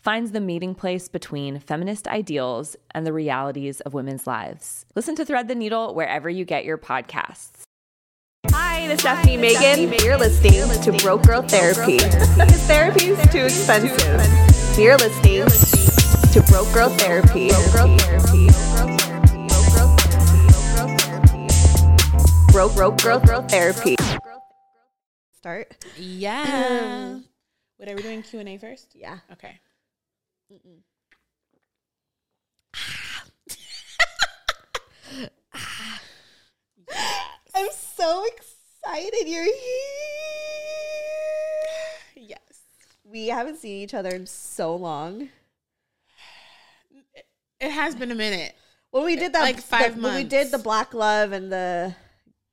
finds the meeting place between feminist ideals and the realities of women's lives. Listen to Thread the Needle wherever you get your podcasts. Hi, this is Stephanie Megan. You're listening to Broke Girl Therapy. Because therapy is too expensive. You're listening to Broke Girl Therapy. Broke Broke Girl Girl Therapy. Start. Yeah. Wait, are we doing Q and A first? Yeah. Okay. Ah. Ah. I'm so excited you're here. Yes. We haven't seen each other in so long. It has been a minute. When we did that, Like five the, When we did the Black Love and the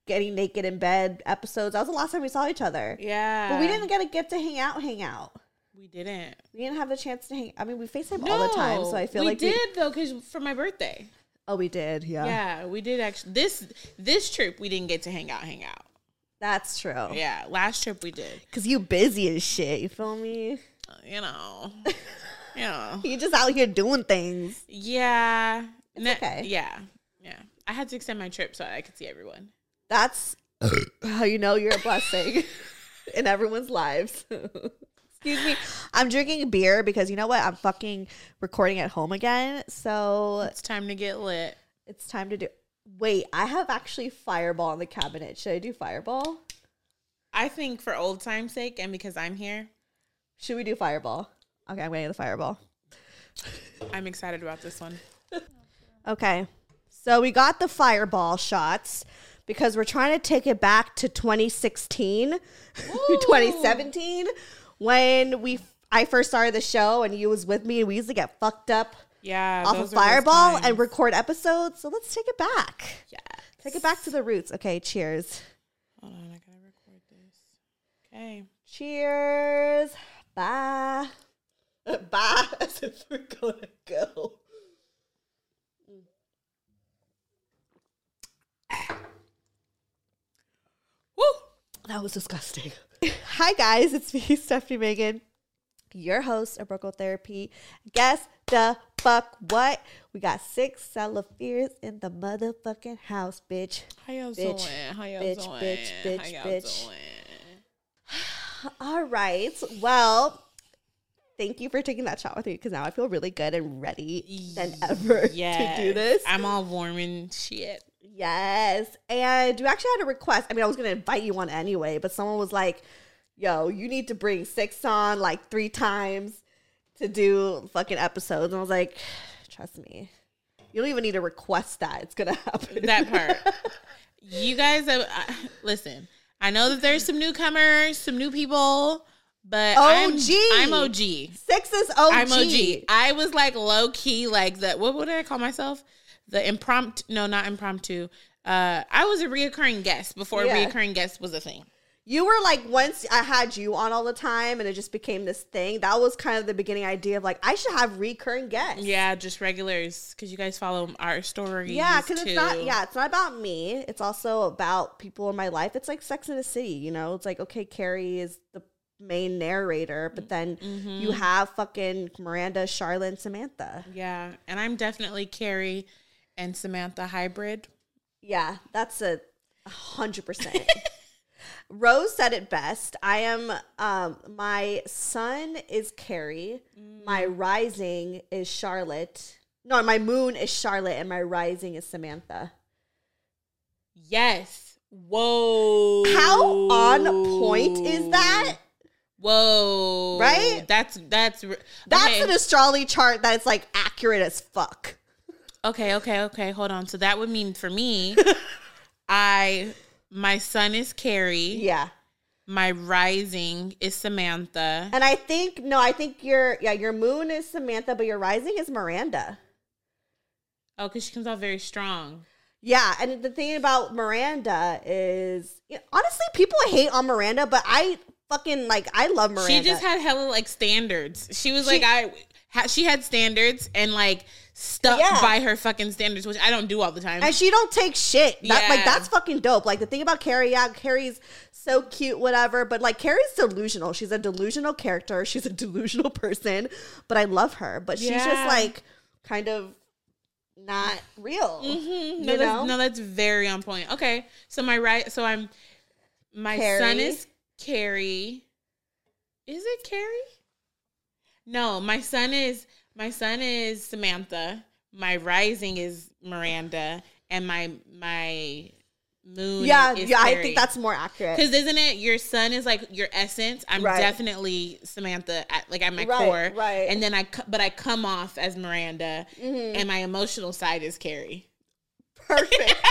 getting naked in bed episodes, that was the last time we saw each other. Yeah. But we didn't get to get to hang out, hang out. We didn't. We didn't have the chance to hang. I mean, we FaceTime all the time, so I feel we like we- did though, because for my birthday. oh, we did. Yeah, Yeah, we did actually. This this trip we didn't get to hang out, hang out. that's true. Yeah, last trip we did. Cause you busy as shit. You feel me? Uh, You know. know. You just out here doing things. Yeah. Ne- okay. Yeah. Yeah. I had to extend my trip so I could see everyone. That's how you know you're a blessing in everyone's lives. Excuse me. I'm drinking beer because you know what? I'm fucking recording at home again. So It's time to get lit. it's time to do. Wait, I have actually Fireball in the cabinet. Should I do Fireball? I think for old time's sake and because I'm here, Should we do Fireball? Okay, I'm going getting the Fireball. I'm excited about this one. Okay. So we got the Fireball shots because we're trying to take it back to 2016, 2017 when we I first started the show and you was with me and we used to get fucked up Yeah. off of Fireball and record episodes. So let's take it back. Yeah. Take it back to the roots. Okay, cheers. Hold on, I gotta record this. Okay. Cheers. Bye. Bye. As if we're gonna go. Woo! That was disgusting. Hi guys, it's me, Stephanie Megan, your host of Broke Girl Therapy. Guess the fuck what? We got six Salafears in the motherfucking house, bitch. How y'all Bitch, doing? How y'all bitch, doing? bitch, bitch, How y'all bitch. doing? All right. Well, thank you for taking that shot with me because now I feel really good and ready than ever Yes. to do this. I'm all warm and shit. Yes. And you actually had a request. I mean, I was going to invite you on anyway, but someone was like, yo, you need to bring six on like three times to do fucking episodes. And I was like, trust me. You don't even need to request that. It's going to happen. That part. you guys have uh, listen. I know that there's some newcomers, some new people, but I'm, OG. I'm OG. Six is OG. I'm OG. I was like low key, like the what, what did I call myself? The impromptu? No, not impromptu. Uh, I was a reoccurring guest before Yeah. reoccurring guest was a thing. You were like once I had you on all the time and it just became this thing. That was kind of the beginning idea of like I should have recurring guests. Yeah, just regulars because you guys follow our stories. Yeah, because it's not yeah, it's not about me. It's also about people in my life. It's like Sex in the City, you know? It's like, okay, Carrie is the main narrator, but then Mm-hmm. you have fucking Miranda, Charlotte, and Samantha. Yeah, and I'm definitely Carrie and Samantha hybrid. Yeah, that's a hundred percent. Rose said it best. I am um my sun is Carrie. My Mm. rising is Charlotte. No, my moon is Charlotte and my rising is Samantha. Yes. Whoa. How on point is that? Whoa. Right? That's that's That's okay. an astrology chart that's like accurate as fuck. Okay. Okay. Okay. Hold on. So that would mean for me, I my son is Carrie. Yeah. My rising is Samantha. And I think no, I think your yeah, your moon is Samantha, but your rising is Miranda. Oh, because she comes out very strong. Yeah, and the thing about Miranda is, you know, honestly, people hate on Miranda, but I fucking like I love Miranda. She just had hella like standards. She was She- like I ha, she had standards and like stuck Yeah. by her fucking standards, which I don't do all the time. and she don't take shit. That, Like that's fucking dope. Like the thing about Carrie, yeah, Carrie's so cute, whatever. But like Carrie's delusional. She's a delusional character. She's a delusional person. But I love her. But she's Yeah. just like kind of not real. Mhm. You No, that's, no, that's very on point. Okay, so my right, so I'm my son is Carrie. Is it Carrie? No, my son is my son is Samantha. My rising is Miranda, and my my moon. Yeah, is yeah. I think that's more accurate. Because isn't it your son is like your essence? I'm Right. definitely Samantha, at, like at my Right, core, right. And then I, but I come off as Miranda, Mm-hmm. and my emotional side is Carrie. Perfect.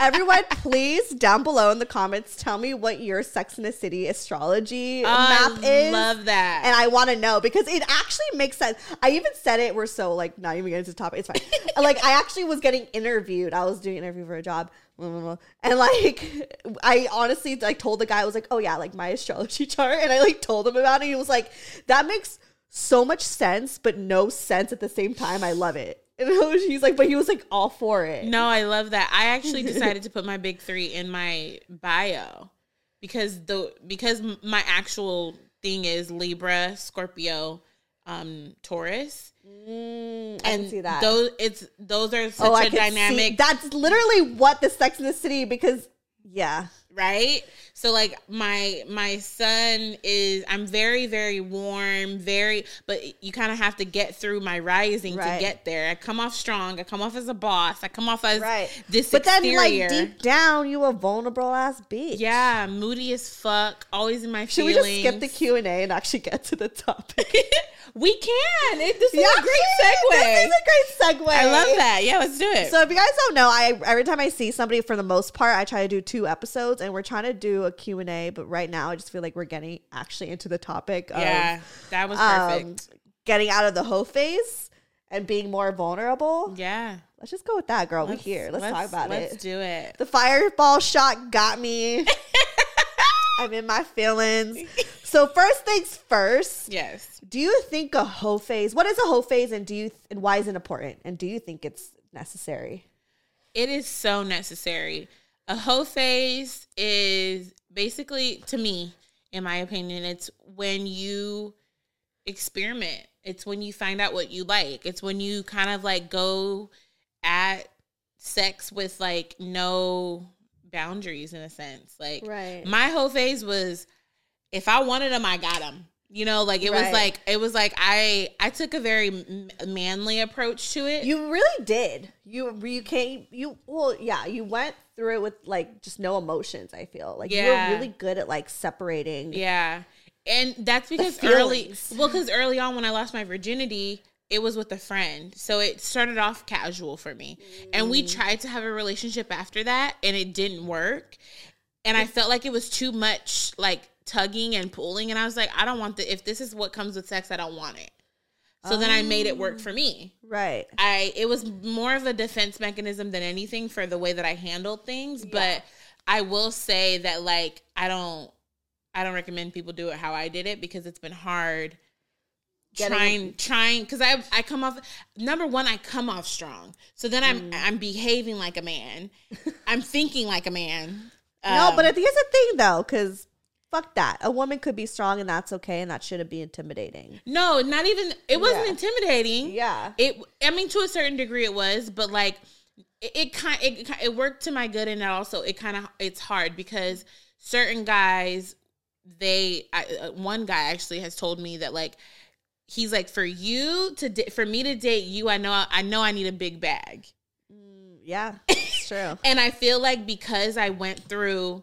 Everyone, please down below in the comments tell me what your Sex in the City astrology map is. I is. love that. and I want to know because it actually makes sense. I even said it. We're so like not even getting to the topic. It's fine. like I actually was getting interviewed. I was doing an interview for a job, and like I honestly like told the guy I was like, oh yeah, like my astrology chart, and I like told him about it. He was like, that makes so much sense, but no sense at the same time. I love it. And he's like, but he was like all for it. no, I love that. I actually decided to put my big three in my bio because the because my actual thing is Libra, Scorpio, um, Taurus, Mm, I and can see that. those it's those are such oh, I a can dynamic. See. That's literally what the Sex in the City because yeah, right so like my my son is i'm very very warm very but you kind of have to get through my rising Right. to get there i come off strong i come off as a boss i come off as right. this but then like deep down, you a vulnerable ass bitch. yeah moody as fuck always in my Should feelings we just skip the Q and A and actually get to the topic? we can it, this is Yeah, a great segue This is a great segue. i love that yeah let's do it So if you guys don't know, I every time I see somebody, for the most part, I try to do two episodes, and we're trying to do a Q and A. But right now, I just feel like we're getting actually into the topic of yeah that was um, perfect getting out of the hoe phase and being more vulnerable. yeah Let's just go with that, girl. Let's- we here. Let's, talk about it. let's do it The fireball shot got me. I'm in my feelings. So first things first. yes Do you think a hoe phase? What is a hoe phase, and do you and why is it important? And do you think it's necessary? It is so necessary. A hoe phase is basically, to me, in my opinion, it's when you experiment. It's when you find out what you like. It's when you kind of like go at sex with like no boundaries in a sense. Like Right. my whole phase was if I wanted them, I got them. You know, like it was like it was like I I took a very manly approach to it. You really did. You you came. You well, yeah. You went through it with like just no emotions. I feel like you Yeah. were really good at like separating. Yeah. And that's because early well, because early on when I lost my virginity, it was with a friend. So it started off casual for me. And we Mm. tried to have a relationship after that and it didn't work. And I felt like it was too much like tugging and pulling. And I was like, I don't want the if this is what comes with sex, I don't want it. So then I made it work for me. Right. I it was more of a defense mechanism than anything for the way that I handled things, but I will say that like I don't I don't recommend people do it how I did it because it's been hard Getting- trying trying because I I come off number one I come off strong so then I'm Mm. I'm behaving like a man I'm thinking like a man no, Um, but here's the thing though, because fuck that. A woman could be strong and that's okay, and that shouldn't be intimidating. no not even it wasn't Yeah. intimidating Yeah. it i mean to a certain degree it was but like it, it kind it, it worked to my good and it also it kind of it's hard because certain guys they I, uh, one guy actually has told me that like he's like for you to da- for me to date you i know i know i need a big bag Yeah, it's true. and i feel like because i went through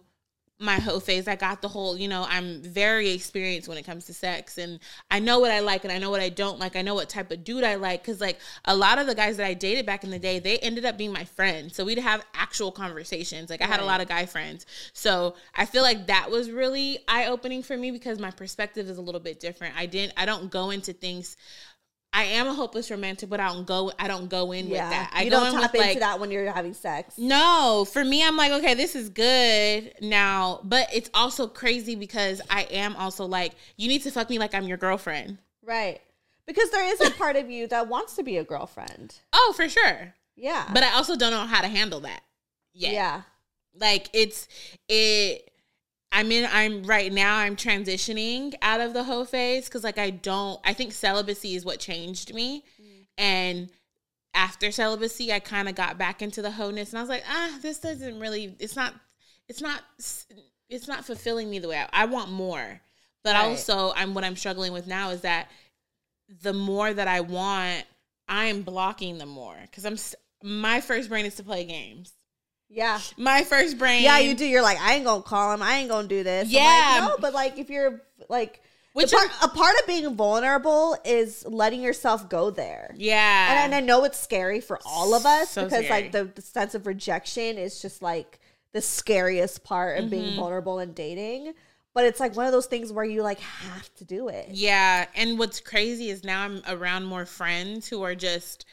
my whole phase. I got the whole you know i'm very experienced when it comes to sex and i know what i like and i know what i don't like. I know what type of dude i like because like a lot of the guys that i dated back in the day they ended up being my friends. So we'd have actual conversations. Like i had a lot of guy friends. So i feel like that was really eye-opening for me because my perspective is a little bit different. I didn't i don't go into things I am a hopeless romantic, but I don't go. I don't go in with that. I you don't tap into like that when you're having sex. no. For me, I'm like, okay, this is good now, but it's also crazy because I am also like, you need to fuck me like I'm your girlfriend. Right. Because there is a part of you that wants to be a girlfriend. Oh, for sure. Yeah. But I also don't know how to handle that. Yet. yeah. like it's it i'm in i'm right now i'm transitioning out of the hoe phase because like i don't i think celibacy is what changed me. And after celibacy i kind of got back into the hoe-ness and i was like ah this doesn't really it's not it's not it's not fulfilling me the way i, I want more. But Right. also i'm what i'm struggling with now is that the more that i want i'm blocking the more because i'm my first brain is to play games Yeah. my first brain Yeah, you do. You're like, I ain't gonna call him. I ain't gonna do this. Yeah. like, no, but like, if you're like, Which part, a part of being vulnerable is letting yourself go there. Yeah. And, and I know it's scary for all of us So because scary. like the, the sense of rejection is just like the scariest part of being Mm-hmm. vulnerable and dating. But it's like one of those things where you like have to do it. yeah. And what's crazy is now I'm around more friends who are just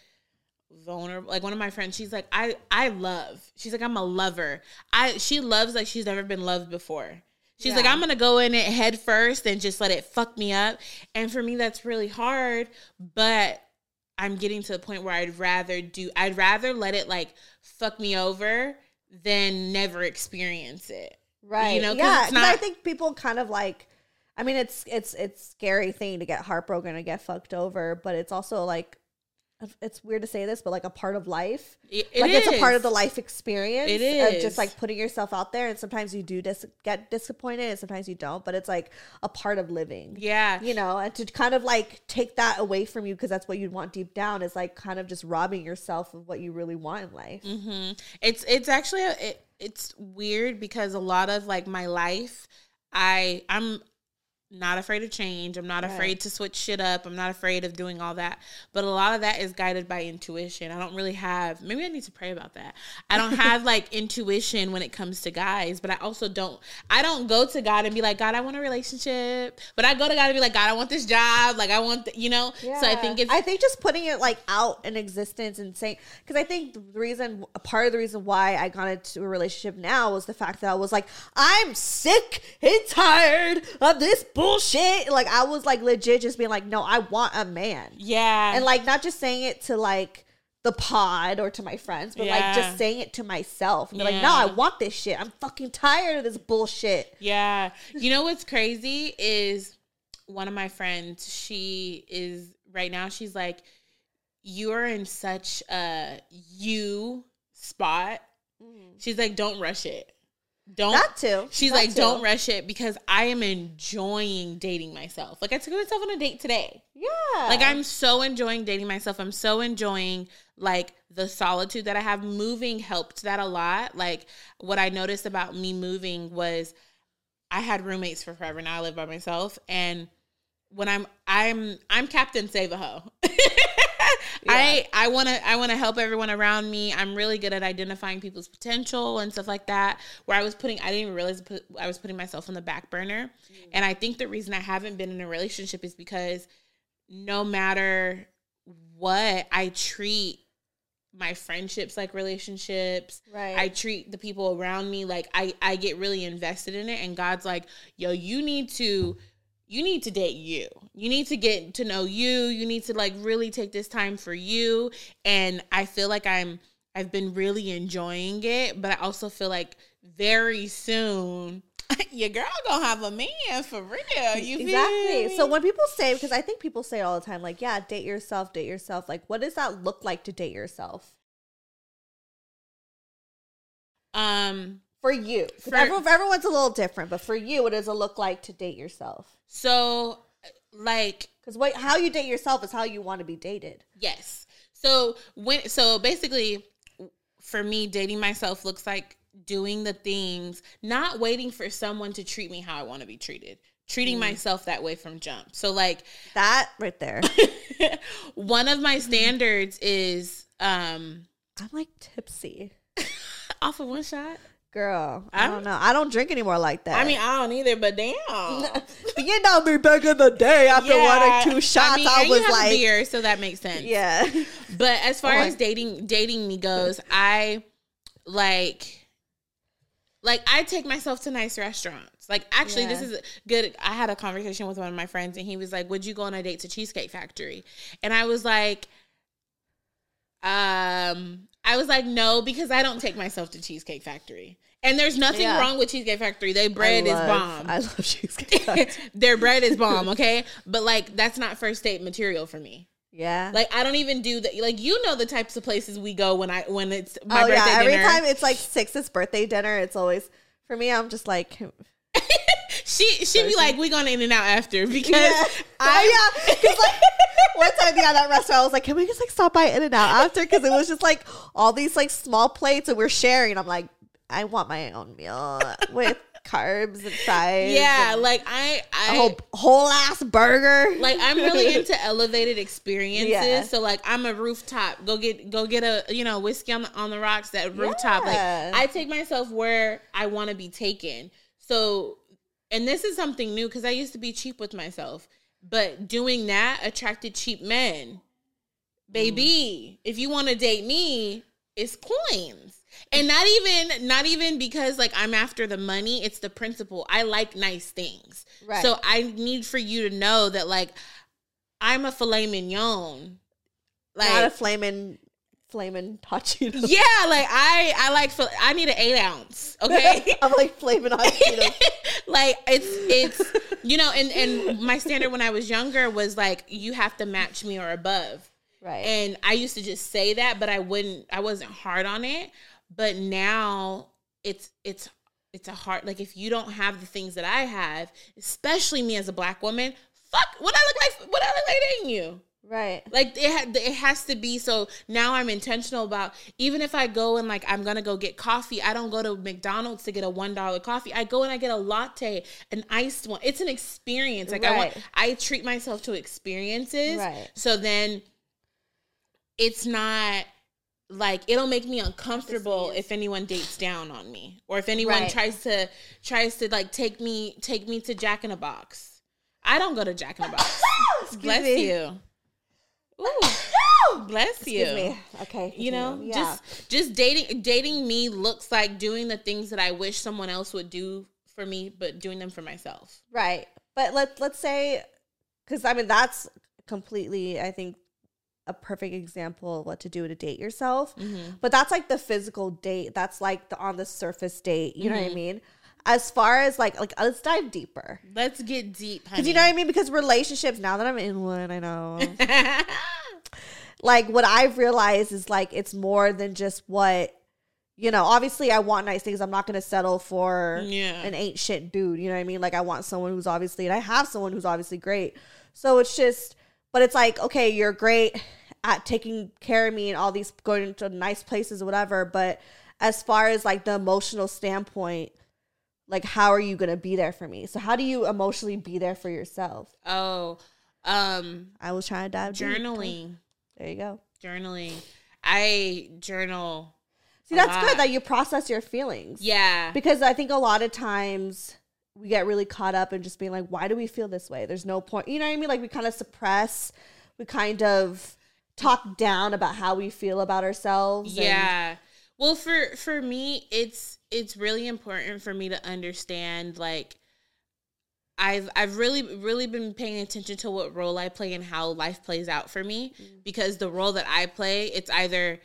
vulnerable. Like one of my friends, she's like, I I love. She's like, I'm a lover. I she loves like she's never been loved before. She's like, I'm gonna go in it head first and just let it fuck me up. And for me, that's really hard. But I'm getting to the point where I'd rather do. I'd rather let it like fuck me over than never experience it. Right. You know, yeah. it's 'cause I think people kind of like I mean it's it's it's scary thing to get heartbroken and get fucked over, but it's also like it's weird to say this, but like a part of life. It, it like it's a part of the life experience. It Of just like putting yourself out there and sometimes you do dis- get disappointed and sometimes you don't, but it's like a part of living. Yeah. You know, and to kind of like take that away from you because that's what you'd want deep down is like kind of just robbing yourself of what you really want in life. hmm It's it's actually a, it, it's weird because a lot of like my life, I I'm not afraid of change. I'm not Right. afraid to switch shit up. I'm not afraid of doing all that. But a lot of that is guided by intuition. I don't really have. Maybe I need to pray about that. I don't have like intuition when it comes to guys. But I also don't. I don't go to God and be like, God, I want a relationship. But I go to God and be like, God, I want this job. Like I want, the, you know. So I think it's I think just putting it like out in existence and saying because I think the reason part of the reason why I got into a relationship now was the fact that I was like I'm sick and tired of this bullshit. Like I was like legit just being like no, I want a man. yeah. And like not just saying it to like the pod or to my friends, but like just saying it to myself. And be like, no, I want this shit. I'm fucking tired of this bullshit. Yeah. You know what's crazy is one of my friends, she is right now, she's like, You're in such a you spot. Mm. She's like, Don't rush it. Don't That too. She's That like, too. don't rush it because I am enjoying dating myself. Like I took myself on a date today. Yeah. Like I'm so enjoying dating myself. I'm so enjoying like the solitude that I have. Moving helped that a lot. Like what I noticed about me moving was I had roommates for forever. Now I live by myself. And when I'm I'm I'm Captain Save a Hoe. I I want to I want to help everyone around me. I'm really good at identifying people's potential and stuff like that. Where I was putting I didn't even realize put, I was putting myself on the back burner. Mm. And I think the reason I haven't been in a relationship is because no matter what, I treat my friendships like relationships. Right. I treat the people around me like I I get really invested in it and God's like, "Yo, you need to you need to date you. You need to get to know you. You need to like really take this time for you." And I feel like I'm I've been really enjoying it, but I also feel like very soon your girl gonna have a man for real. You feel exactly. So when people say, because I think people say all the time, like, yeah, date yourself, date yourself. Like, what does that look like to date yourself um for you. For- everyone, everyone's a little different, but for you, what does it look like to date yourself? so like Because what how you date yourself is how you want to be dated. Yes. So when so basically for me dating myself looks like doing the things, not waiting for someone to treat me how I want to be treated. Treating myself that way from jump. So like That right there. one of my standards is um I'm like tipsy. off of one shot. Girl, I I'm- don't know. I don't drink anymore like that. I mean, I don't either, but damn. you know me back in the day after one or two shots, I, mean, and was like, beer, so that makes sense. yeah, But as far Oh, as dating dating me goes, I like like I take myself to nice restaurants. Like actually this is good. I had a conversation with one of my friends and he was like, "Would you go on a date to Cheesecake Factory?" And I was like um I was like, "No, because I don't take myself to Cheesecake Factory." And there's nothing Yeah. wrong with Cheesecake Factory. Their bread is bomb. I love cheesecake. Factory. Their bread is bomb, okay? But like that's not first date material for me. yeah, Like I don't even do that. Like you know the types of places we go when I when it's my oh birthday yeah. Every dinner. time it's like Six's birthday dinner, it's always for me. I'm just like, hmm. she she be like, "We going in and out after because yeah, I oh, yeah. 'Cause, like, one time, yeah, that restaurant, I was like, can we just like stop by In and Out after? Because it was just like all these like small plates and we're sharing. I'm like, I want my own meal with carbs and fries. yeah, and like I I a whole whole ass burger. like I'm really into elevated experiences. Yeah. So like I'm a rooftop. Go get go get a you know whiskey on the on the rocks. That rooftop. Yeah. Like I take myself where I want to be taken. So and this is something new because I used to be cheap with myself, but doing that attracted cheap men. Baby, mm. if you want to date me, it's coins. And not even not even because like I'm after the money, it's the principle. I like nice things. Right. So I need for you to know that like I'm a filet mignon. Like Not a flaming, flaming Cheetos. yeah, like I I like I need an eight ounce. Okay. I'm like flaming hot Cheetos. like it's it's you know and and my standard when I was younger was like you have to match me or above. Right. And I used to just say that, but I wouldn't. I wasn't hard on it. But now it's it's it's a hard. Like if you don't have the things that I have, especially me as a black woman, fuck. What I look like? What I look like dating you? right. Like it ha- it has to be. So now I'm intentional about even if I go and like I'm gonna go get coffee. I don't go to McDonald's to get a one dollar coffee. I go and I get a latte, an iced one. It's an experience. Like I want. I treat myself to experiences. Right. So then it's not like it'll make me uncomfortable if anyone dates down on me or if anyone Right. tries to tries to like take me take me to Jack in a Box. I don't go to Jack in a Box. Bless me. you. Ooh, bless you. Me. Okay. You know, continue. just just dating dating me looks like doing the things that I wish someone else would do for me, but doing them for myself. Right. But let let's say cuz I mean that's completely I think a perfect example of what to do to date yourself. Mm-hmm. But that's like the physical date. That's like the on the surface date, you know what I mm-hmm. mean? As far as like like let's dive deeper. Let's get deep. Cuz you know what I mean because relationships now that I'm in one, I know. like what I've realized is like it's more than just what you know, obviously I want nice things. I'm not gonna settle for Yeah. an ain't shit dude. You know what I mean? Like I want someone who's obviously and I have someone who's obviously great. So it's just but it's like, okay, you're great at taking care of me and all these going to nice places or whatever. But as far as like the emotional standpoint, like how are you gonna be there for me? So how do you emotionally be there for yourself? oh, um, I was trying to dive deep. journaling, There you go. journaling. I journal. See, that's lot. good that you process your feelings. Yeah, Because I think a lot of times we get really caught up in just being like, why do we feel this way? There's no point. You know what I mean? Like we kind of suppress, we kind of talk down about how we feel about ourselves. and- yeah. Well, for for me, it's it's really important for me to understand like I've I've really really been paying attention to what role I play and how life plays out for me mm. because the role that I play, it's either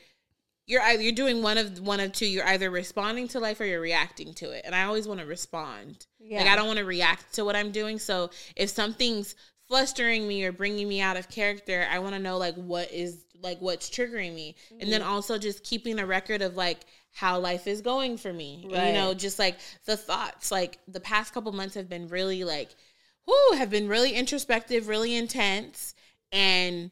you're either you're doing one of one of two. You're either responding to life or you're reacting to it. And I always want to respond. Yeah. Like I don't want to react to what I'm doing. So if something's flustering me or bringing me out of character, I want to know like what is like what's triggering me, and then mm-hmm. also just keeping a record of like how life is going for me. And, you know, just like the thoughts. Like the past couple months have been really like, whoo, have been really introspective, really intense, and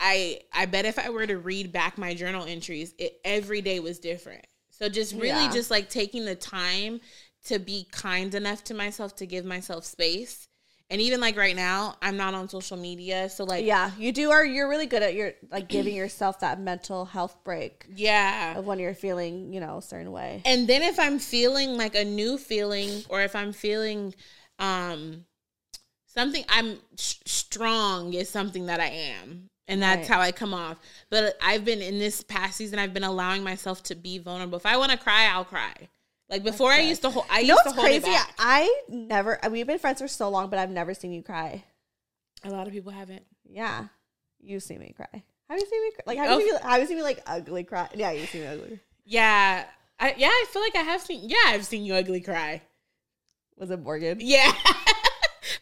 I I bet if I were to read back my journal entries, it every day was different. So just really Yeah. just like taking the time to be kind enough to myself to give myself space And even like right now, I'm not on social media. So like Yeah, you do are you're really good at your like giving yourself that mental health break yeah. of when you're feeling, you know, a certain way. And then if I'm feeling like a new feeling or if I'm feeling um something I'm sh- strong is something that I am. And that's Right. how I come off. But I've been in this past season I've been allowing myself to be vulnerable. If I want to cry, I'll cry. Like before I used to hold I You know used to hold it crazy? I never we've been friends for so long, but I've never seen you cry. A lot of people haven't. Yeah. You see me cry. Have you seen me cry? Like have you, Oh. seen me, have you seen me like ugly cry? Yeah, you see me ugly. Yeah. I, yeah, I feel like I have seen yeah, I've seen you ugly cry. Was it Morgan? Yeah.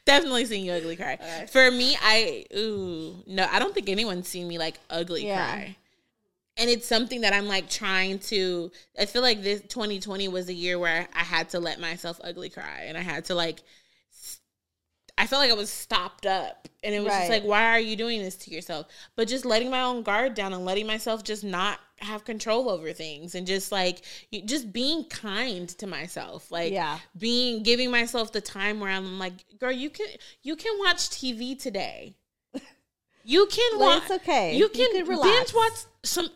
Definitely seen you ugly cry. For me, I ooh no, I don't think anyone's seen me like ugly Yeah. cry. And it's something that I'm like trying to. I feel like this 2020 was a year where I had to let myself ugly cry, and I had to like. I felt like I was stopped up, and it was just like, why are you doing this to yourself? But just letting my own guard down and letting myself just not have control over things, and just like just being kind to myself, like Yeah. being giving myself the time where I'm like, girl, you can you can watch TV today. You can watch. it's okay. You You can, can relax. binge watch some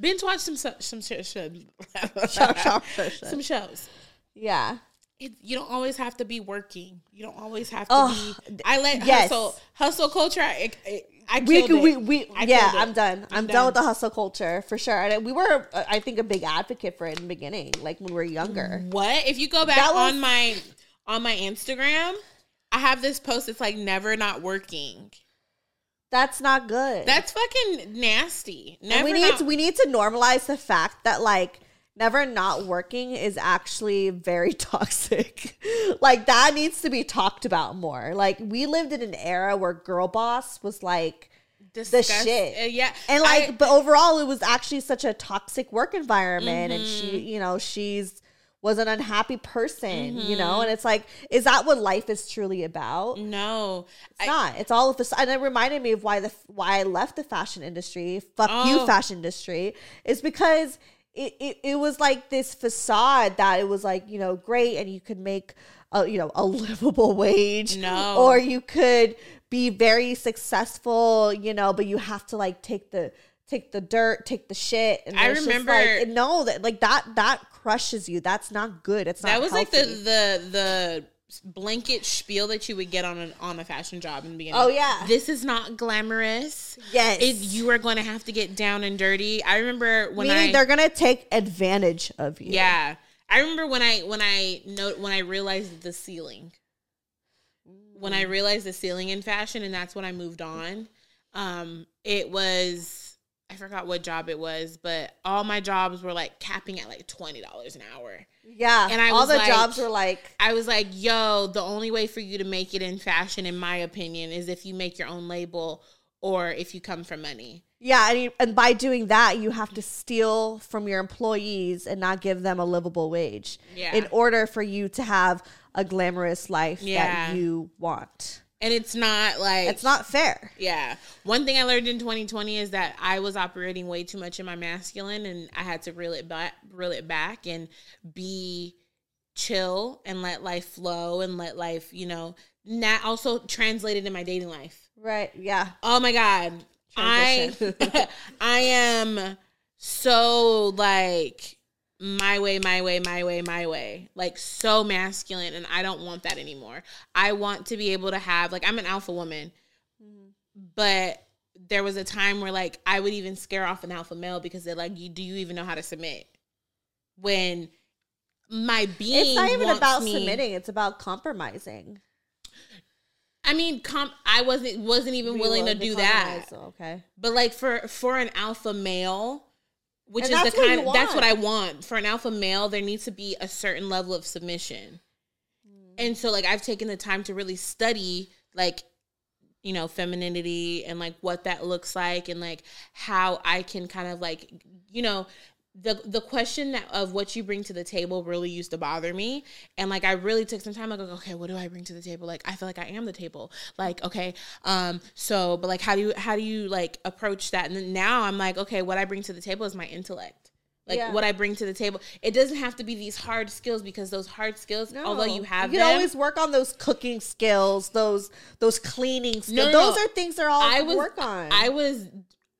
binge watch some some some sh- sh- Sure, sure, sure, sure. some shows. Yeah. It, you don't always have to be working. You don't always have to Oh, be. I let yes. hustle hustle culture. I, I, I we we, we I yeah i'm done i'm, I'm done. done. with the hustle culture for sure and we were uh, i think a big advocate for it in the beginning like when we were younger What if you go back was- on my on my Instagram? I have this post. It's like never not working. that's not good That's fucking nasty. And we need not, to, we need to normalize the fact that like never not working is actually very toxic like that needs to be talked about more like we lived in an era where girl boss was like disgust- shit. uh, yeah, and like I- but overall it was actually such a toxic work environment and she Mm-hmm. you know she's was an unhappy person you know Mm-hmm. and it's like is that what life is truly about no, it's not it's all of this and it reminded me of why the why i left the fashion industry fuck you Oh. fashion industry is because it, it, it was like this facade that it was like you know great and you could make a you know a livable wage. No. or you could be very successful you know but you have to like take the take the dirt take the shit. And I remember- like, no that like that that crushes you. That's not good. It's not that was like the the the blanket spiel that you would get on an on a fashion job in the beginning. Oh, yeah. this is not glamorous. yes It, you are going to have to get down and dirty. I remember when meaning I they're gonna take advantage of you yeah. I remember when I when I know when I realized the ceiling. When I realized the ceiling in fashion and that's when I moved on. Um it was I forgot what job it was, but all my jobs were like capping at like $20 an hour. Yeah, And I all the like- jobs were like, I was like, yo, the only way for you to make it in fashion, in my opinion, is if you make your own label or if you come from money. yeah, and, you, and by doing that, you have to steal from your employees and not give them a livable wage Yeah. in order for you to have a glamorous life Yeah. that you want. And it's not like It's not fair. Yeah. One thing I learned in 2020 is that I was operating way too much in my masculine and I had to reel it back reel it back and be chill and let life flow and let life, you know, not also translated in my dating life. Right? Yeah. Oh my god. Transition. I I am so like my way, my way, my way, my way. Like so masculine and I don't want that anymore. I want to be able to have like I'm an alpha woman. But there was a time where like I would even scare off an alpha male because they're like, "You do you even know how to submit?" When my being It's not even about me- submitting. It's about compromising. I mean, com- I wasn't wasn't even Be willing to do that. Okay. But like for for an alpha male, which And is the kind of that's what. I want. For an alpha male, there needs to be a certain level of submission. Mm. And so like I've taken the time to really study like you know, femininity and like what that looks like and like how I can kind of like you know, the the question that of what you bring to the table really used to bother me and like i really took some time like okay what do i bring to the table like i feel like i am the table like okay um so but like how do you how do you like approach that and then now i'm like okay what i bring to the table is my intellect like Yeah. what I bring to the table. It doesn't have to be these hard skills because those hard skills, although you have you can them, always work on those cooking skills, those those cleaning skills. No, no, those no. are things that are all I was work on. I was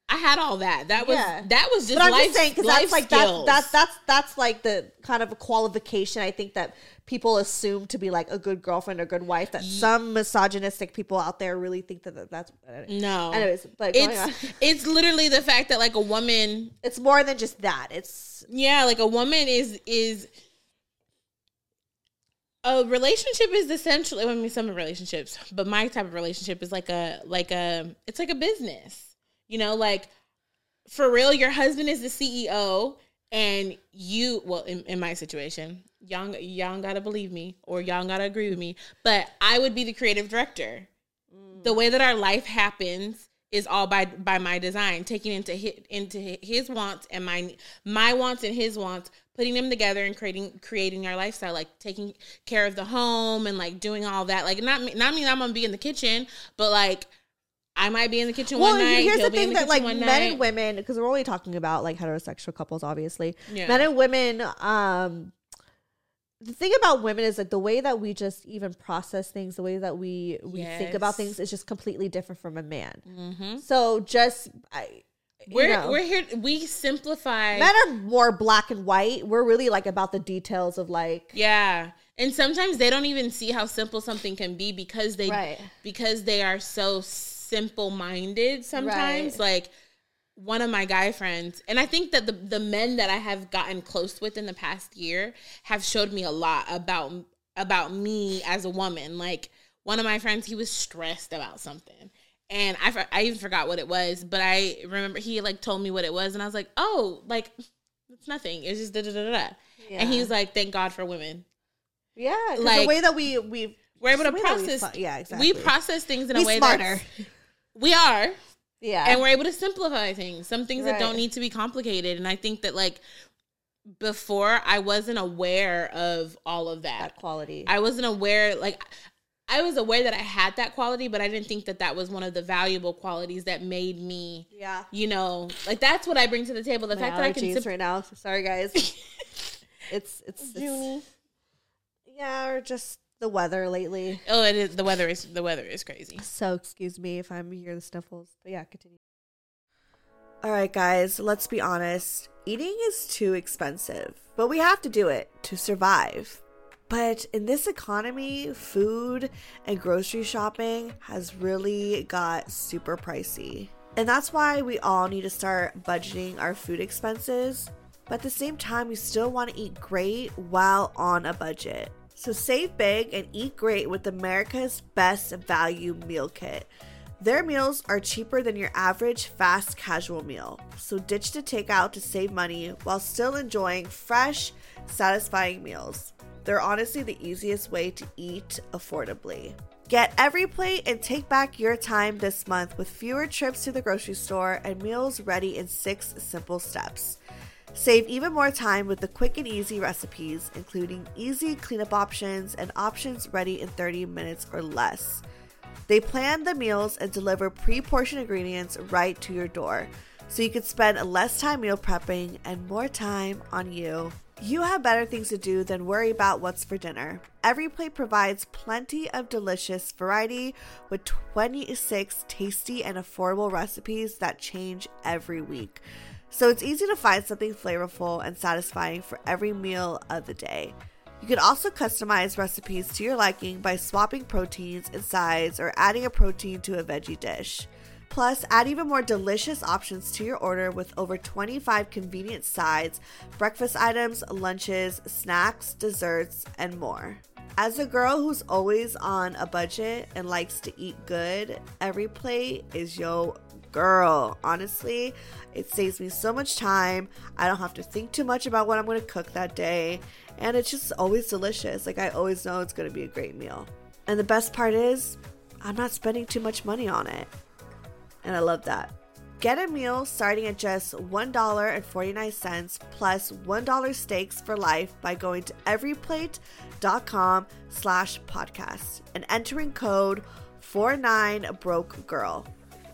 I had all that. That was Yeah. that was just but I'm life, just saying because that's like that's, skills. that's that's that's like the kind of a qualification I think that people assume to be like a good girlfriend or good wife. That some misogynistic people out there really think that that- that's. no. Anyways, but going on. it's it's literally the fact that like a woman it's more than just that. It's yeah like a woman is is a relationship is essentially I mean some relationships but my type of relationship is like a like a it's like a business you know like for real your husband is the ceo and you well in, in my situation y'all y'all gotta believe me or y'all gotta agree with me but i would be the creative director. The mm. way that our life happens is all by by my design taking into his, into his wants and my my wants and his wants putting them together and creating creating our lifestyle like taking care of the home and like doing all that like not me- not mean I'm gonna be in the kitchen but like I might be in the kitchen well. one night here's the thing the that like men one and women because we're only talking about like heterosexual couples, obviously. Yeah. Men and women. Um, the thing about women is like the way that we just even process things, the way that we we think about things is just completely different from a man. Mhm. So just I, we're know, we're here we simplify men are more black and white. We're really like about the details of like Yeah. And sometimes they don't even see how simple something can be because they Right. because they are so simple minded sometimes. Right. Like one of my guy friends, and I think that the the men that I have gotten close with in the past year have showed me a lot about about me as a woman. Like one of my friends, he was stressed about something. And I, I even forgot what it was, but I remember he like told me what it was, and I was like, "Oh, like it's nothing. It's just da da da da." da." And he was like, "Thank God for women." Yeah, like- the way that we we We're able to that we process. yeah, exactly. We process things in We a way smarter. that's we are, yeah, and we're able to simplify things. Some things that don't need to be complicated. And I think that like before, I wasn't aware of all of that. that quality. I wasn't aware like. I was aware that I had that quality, but I didn't think that that was one of the valuable qualities that made me, yeah, you know, like that's what I bring to the table. The my fact that I can, sim- right now. Sorry, guys. it's it's, Junie. it's yeah, or just the weather lately. oh, it is the weather is the weather is crazy. So excuse me if I'm hear the sniffles. But yeah, continue. All right, guys, let's be honest. Eating is too expensive, but we have to do it to survive. But in this economy, food and grocery shopping has really got super pricey. And that's why we all need to start budgeting our food expenses. But at the same time, we still want to eat great while on a budget. So save big and eat great with America's best value meal kit. Their meals are cheaper than your average fast casual meal. So ditch the takeout to save money while still enjoying fresh, satisfying meals. They're honestly the easiest way to eat affordably. Get EveryPlate and take back your time this month with fewer trips to the grocery store and meals ready in six simple steps. Save even more time with the quick and easy recipes, including easy cleanup options and options ready in 30 minutes or less. They plan the meals and deliver pre portioned ingredients right to your door, so you can spend less time meal prepping and more time on you. You have better things to do than worry about what's for dinner. EveryPlate provides plenty of delicious variety with 26 tasty and affordable recipes that change every week. So it's easy to find something flavorful and satisfying for every meal of the day. You can also customize recipes to your liking by swapping proteins and sides or adding a protein to a veggie dish. Plus, add even more delicious options to your order with over 25 convenient sides, breakfast items, lunches, snacks, desserts, and more. As a girl who's always on a budget and likes to eat good, EveryPlate is yo girl. Honestly, it saves me so much time. I don't have to think too much about what I'm going to cook that day, and it's just always delicious. Like I always know it's going to be a great meal. And the best part is, I'm not spending too much money on it. And I love that. Get a meal starting at just $1.49 plus 1 steaks for life by going to everyplate.com slash podcast and entering code 49BROKEGIRL.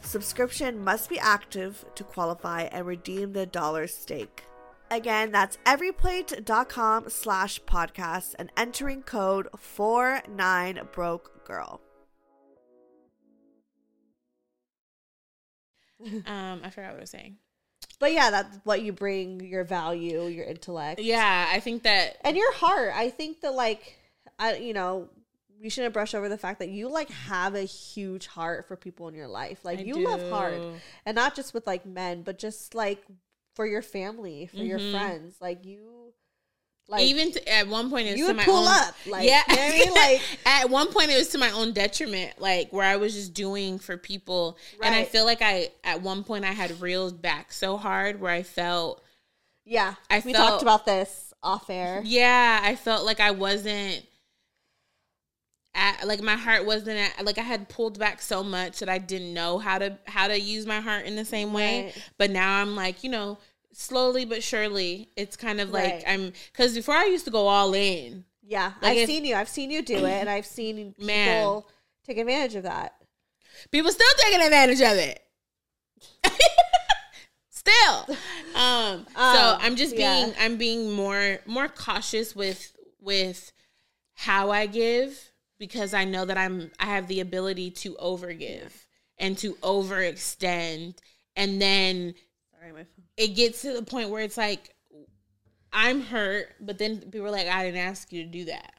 Subscription must be active to qualify and redeem the dollar steak. Again, that's everyplate.com slash podcast and entering code 49 broke girl. Um, I forgot what I was saying. But yeah, that's what you bring your value, your intellect. Yeah, I think that And your heart. I think that, like, I, you know, we shouldn't brush over the fact that you, like, have a huge heart for people in your life. Like, I you love hard. And not just with, like, men, but just, like, for your family, for your Mhm. friends. Like, you, like, even to, at one point it was you to would my pull own, up. Like, yeah, you know I mean? Like, at one point it was to my own detriment, like where I was just doing for people, and I feel like I at one point I had reeled back so hard where I felt, yeah. I we felt- talked about this off air. yeah, I felt like I wasn't. Like my heart wasn't at, like I had pulled back so much that I didn't know how to how to use my heart in the same way. Right. But now I'm like, you know, slowly but surely, it's kind of like Right. I'm because before I used to go all in. Yeah. Like I've if- seen you. I've seen you do it. And I've seen people Man. take advantage of that. people still taking advantage of it. still. Um, so Um, I'm just yeah. being I'm being more more cautious with with how I give because I know that I'm I have the ability to overgive and to overextend and then Sorry, my phone. it gets to the point where it's like I'm hurt, but then people are like, I didn't ask you to do that.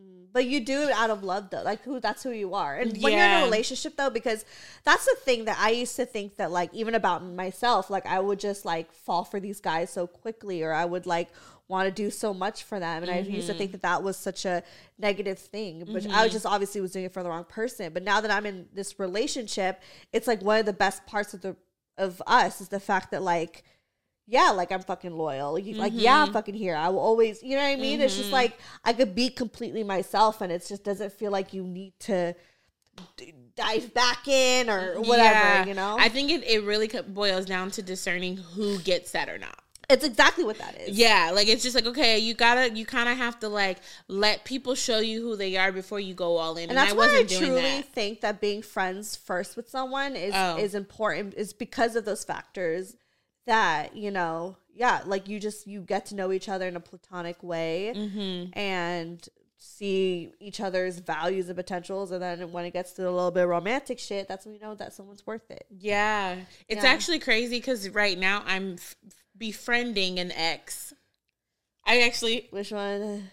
Mm, but you do it out of love, though. Like who? That's who you are. And when you're in a relationship, though, because that's the thing that I used to think that, like, even about myself, like I would just like fall for these guys so quickly, or I would like want to do so much for them, and I used to Mm-hmm. think that that was such a negative thing. But I was just obviously was doing it for the wrong person. But now that I'm in this relationship, it's like one of the best parts of the of us is the fact that like yeah, like I'm fucking loyal. Like, like, yeah, Mm-hmm. I'm fucking here. I will always, you know what I mean? It's just like I could be completely myself, and it just doesn't feel like you need to d- dive back in or whatever. Yeah. You know, I think it, it really boils down to discerning who gets that or not. It's exactly what that is. Yeah, like it's just like okay, you gotta, you kind of have to like let people show you who they are before you go all in. And that's I why I truly that. think that being friends first with someone is Oh. is important is because of those factors that, you know, yeah, like you just you get to know each other in a platonic way Mm-hmm. and see each other's values and potentials and then when it gets to a little bit romantic shit, that's when you know that someone's worth it. Yeah, it's Yeah. actually crazy because right now I'm f- befriending an ex. I actually, Which one?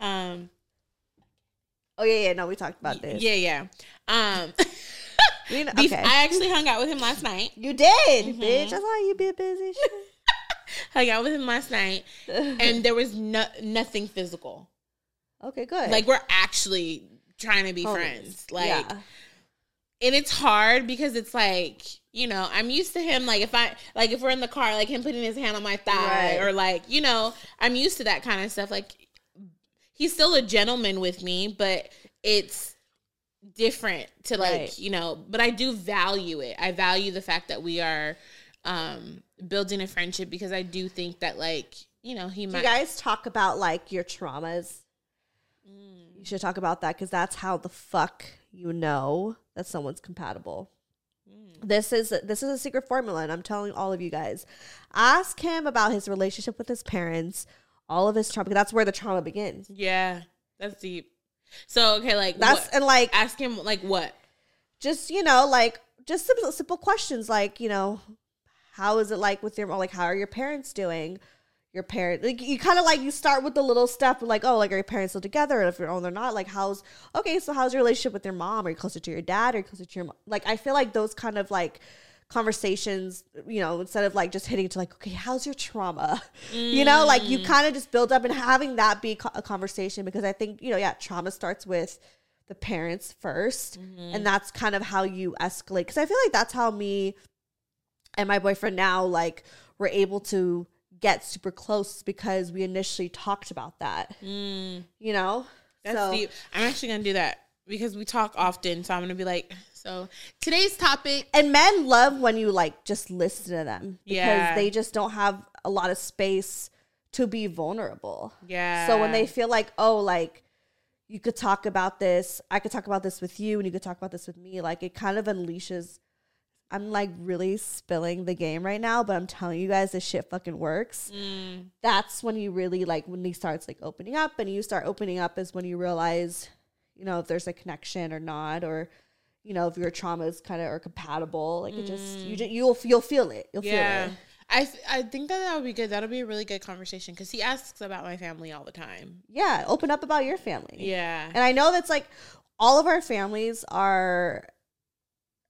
um, Oh yeah, yeah, no, we talked about this. yeah, yeah. Um, We okay. I actually hung out with him last night. you did, Mm-hmm. bitch. I saw you be busy. Hung out with him last night, and there was no nothing physical. okay, good. Like we're actually trying to be Homies. friends. Like, yeah. And it's hard because it's like you know i'm used to him like if i like if we're in the car like him putting his hand on my thigh Right. or like you know i'm used to that kind of stuff like he's still a gentleman with me but it's different to like Right. you know but i do value it i value the fact that we are um building a friendship because i do think that like you know he might you guys talk about like your traumas? Mm. You should talk about that because that's how the fuck you know that someone's compatible. Mm. This is this is a secret formula, and I'm telling all of you guys. Ask him about his relationship with his parents, all of his trauma. That's where the trauma begins. yeah that's deep so okay like That's what- and like ask him like what just you know like just simple simple questions like you know how is it like with your like how are your parents doing your parents like you kind of like you start with the little stuff like oh like are your parents still together? And if you're oh they're not like how's okay so how's your relationship with your mom? Are you closer to your dad? Or are you closer to your mom like i feel like those kind of like conversations you know instead of like just hitting to like okay how's your trauma? You know like you mm. kind of just build up and having that be a conversation because i think you know yeah trauma starts with the parents 1st mm-hmm. and that's kind of how you escalate because i feel like that's how me and my boyfriend now like were able to get super close because we initially talked about that Mm. you know That's so deep. I'm actually gonna do that because we talk often. So I'm gonna be like, so today's topic. and men love when you like just listen to them because Yeah. they just don't have a lot of space to be vulnerable Yeah. so when they feel like oh like you could talk about this i could talk about this with you and you could talk about this with me like it kind of unleashes I'm like really spilling the game right now, but I'm telling you guys this shit fucking works. Mm. That's when you really like when he starts like opening up and you start opening up is when you realize, you know, if there's a connection or not, or you know, if your traumas kind of are compatible. Like it just you just you'll you'll feel it. You'll Yeah. feel it. I, th- I think that that would be good. That'll be a really good conversation because he asks about my family all the time. Yeah, open up about your family. Yeah. And I know that's like all of our families are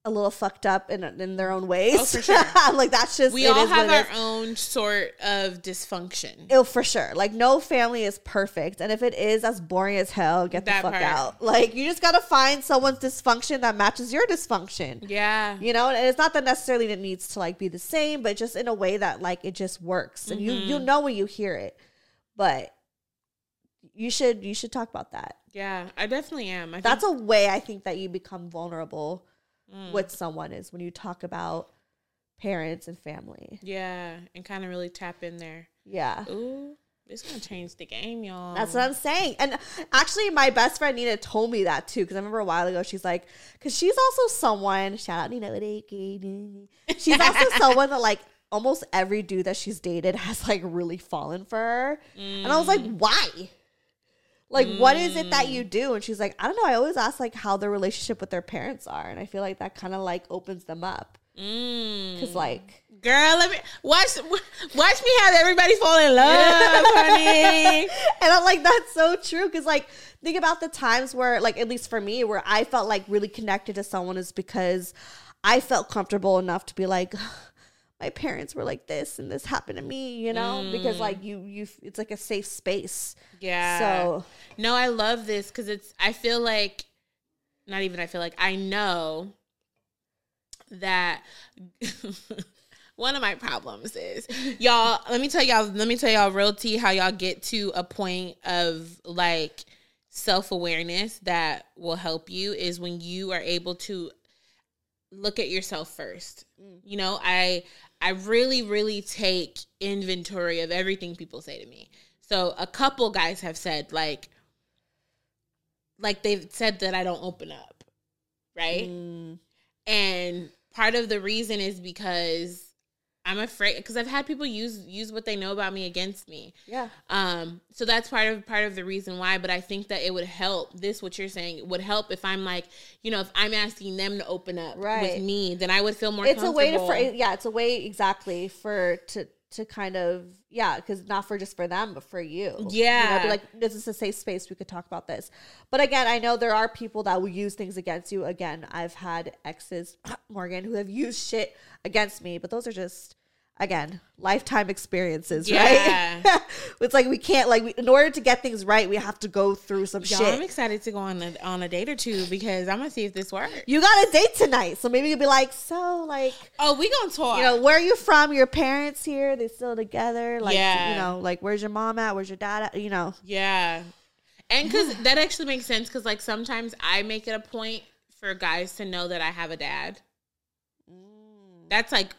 a little fucked up in in their own ways. Oh, for sure. like that's just we it all is have our own sort of dysfunction. Oh, for sure. Like no family is perfect, and if it is, that's boring as hell. Get the fuck part. out. Like you just gotta find someone's dysfunction that matches your dysfunction. yeah. You know, and it's not that necessarily it needs to like be the same, but just in a way that like it just works, and you Mm-hmm. you know when you hear it. But you should you should talk about that. Yeah. I definitely am. I think, That's a way I think that you become vulnerable Mm. with someone is when you talk about parents and family. yeah. And kind of really tap in there. Yeah. Ooh. It's to change the game, y'all. That's what I'm saying. And actually, my best friend Nina told me that too. Because I remember a while ago, she's like, because she's also someone, shout out Nina, she's also someone that like almost every dude that she's dated has like really fallen for her. And I was like, Mm. why? Like, what is it that you do? And she's like, I don't know. I always ask like how their relationship with their parents are. And I feel like that kind of like opens them up. Mm. Cause like, Girl, let me watch watch me have everybody fall in love, honey. and I'm like, that's so true. Cause like, think about the times where, like, at least for me, where I felt like really connected to someone is because I felt comfortable enough to be like, my parents were like this and this happened to me, you know, because like mm. you, you, it's like a safe space. Yeah. So No, I love this because it's. I feel like, not even. I feel like I know that one of my problems is y'all. Let me tell y'all. Let me tell y'all real tea how y'all get to a point of like self awareness that will help you is when you are able to look at yourself first. Mm. You know, I I really really take inventory of everything people say to me. So a couple guys have said like like they've said that I don't open up, right? mm, And part of the reason is because I'm afraid because I've had people use use what they know about me against me. yeah, Um, so that's part of part of the reason why. But I think that it would help. This what you're saying would help if I'm like, you know, if I'm asking them to open up Right. with me, then I would feel more. it's a way to, for, yeah, it's a way exactly for to to kind of yeah, because not for just for them, but for you. Yeah. you know, like this is a safe space. We could talk about this. But again, I know there are people that will use things against you. Again, I've had exes, Morgan, who have used shit against me, but those are just again lifetime experiences, right? Yeah. right? it's like we can't like we, in order to get things right, we have to go through some Y'all, shit. I'm excited to go on a on a date or two because I'm gonna see if this works. you got a date tonight, so maybe you'll be like, so like Oh, we gonna talk. you know, where are you from? Your parents here? They still together? Like, Yeah. you know, like where's your mom at? Where's your dad at? You know, Yeah. And because that actually makes sense because, like, sometimes I make it a point for guys to know that I have a dad. Mm. That's like,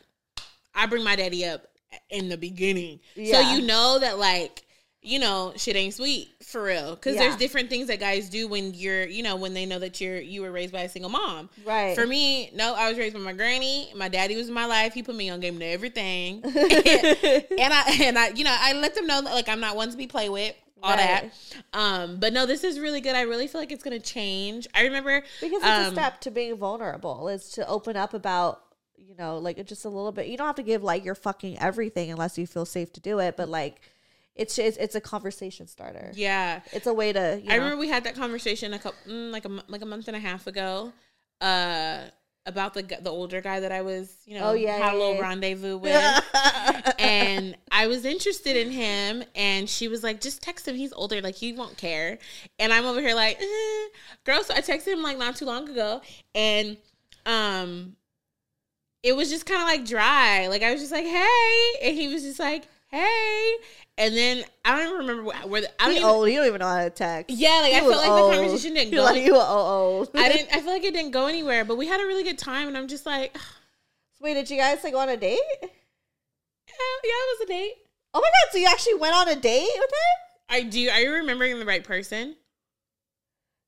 I bring my daddy up in the beginning. Yeah. So you know that, like, you know, shit ain't sweet for real. Because Yeah. there's different things that guys do when you're, you know, when they know that you're, you were raised by a single mom. right? For me, no, I was raised by my granny. My daddy was in my life. He put me on game to everything. and I and I, you know, I let them know that like I'm not one to be played with. All Right. that. Um, but no, this is really good. I really feel like it's gonna change. I remember because it's a um, step to being vulnerable is to open up about you know like just a little bit. You don't have to give like your fucking everything unless you feel safe to do it, but like it's it's, it's a conversation starter. Yeah. It's a way to. You I remember we had that conversation a couple mm, like a like a month and a half ago. Uh about the the older guy that I was, you know, Oh, yeah, had a yeah, little yeah. rendezvous with. and I was interested in him, and she was like, "Just text him. He's older. Like he won't care." And I'm over here like, eh. "Girl." So I texted him like not too long ago, and um, it was just kind of like dry. Like I was just like, "Hey," and he was just like, "Hey," and then I don't even remember wh- where the, I don't He even. old. You don't even know how to text. Yeah, like He I felt like old. the conversation didn't You're go. like you were old. I didn't. I feel like it didn't go anywhere, but we had a really good time, and I'm just like, Wait, did you guys like go on a date? yeah, yeah, it was a date. Oh my god! So you actually went on a date with him? I do. Are you remembering the right person?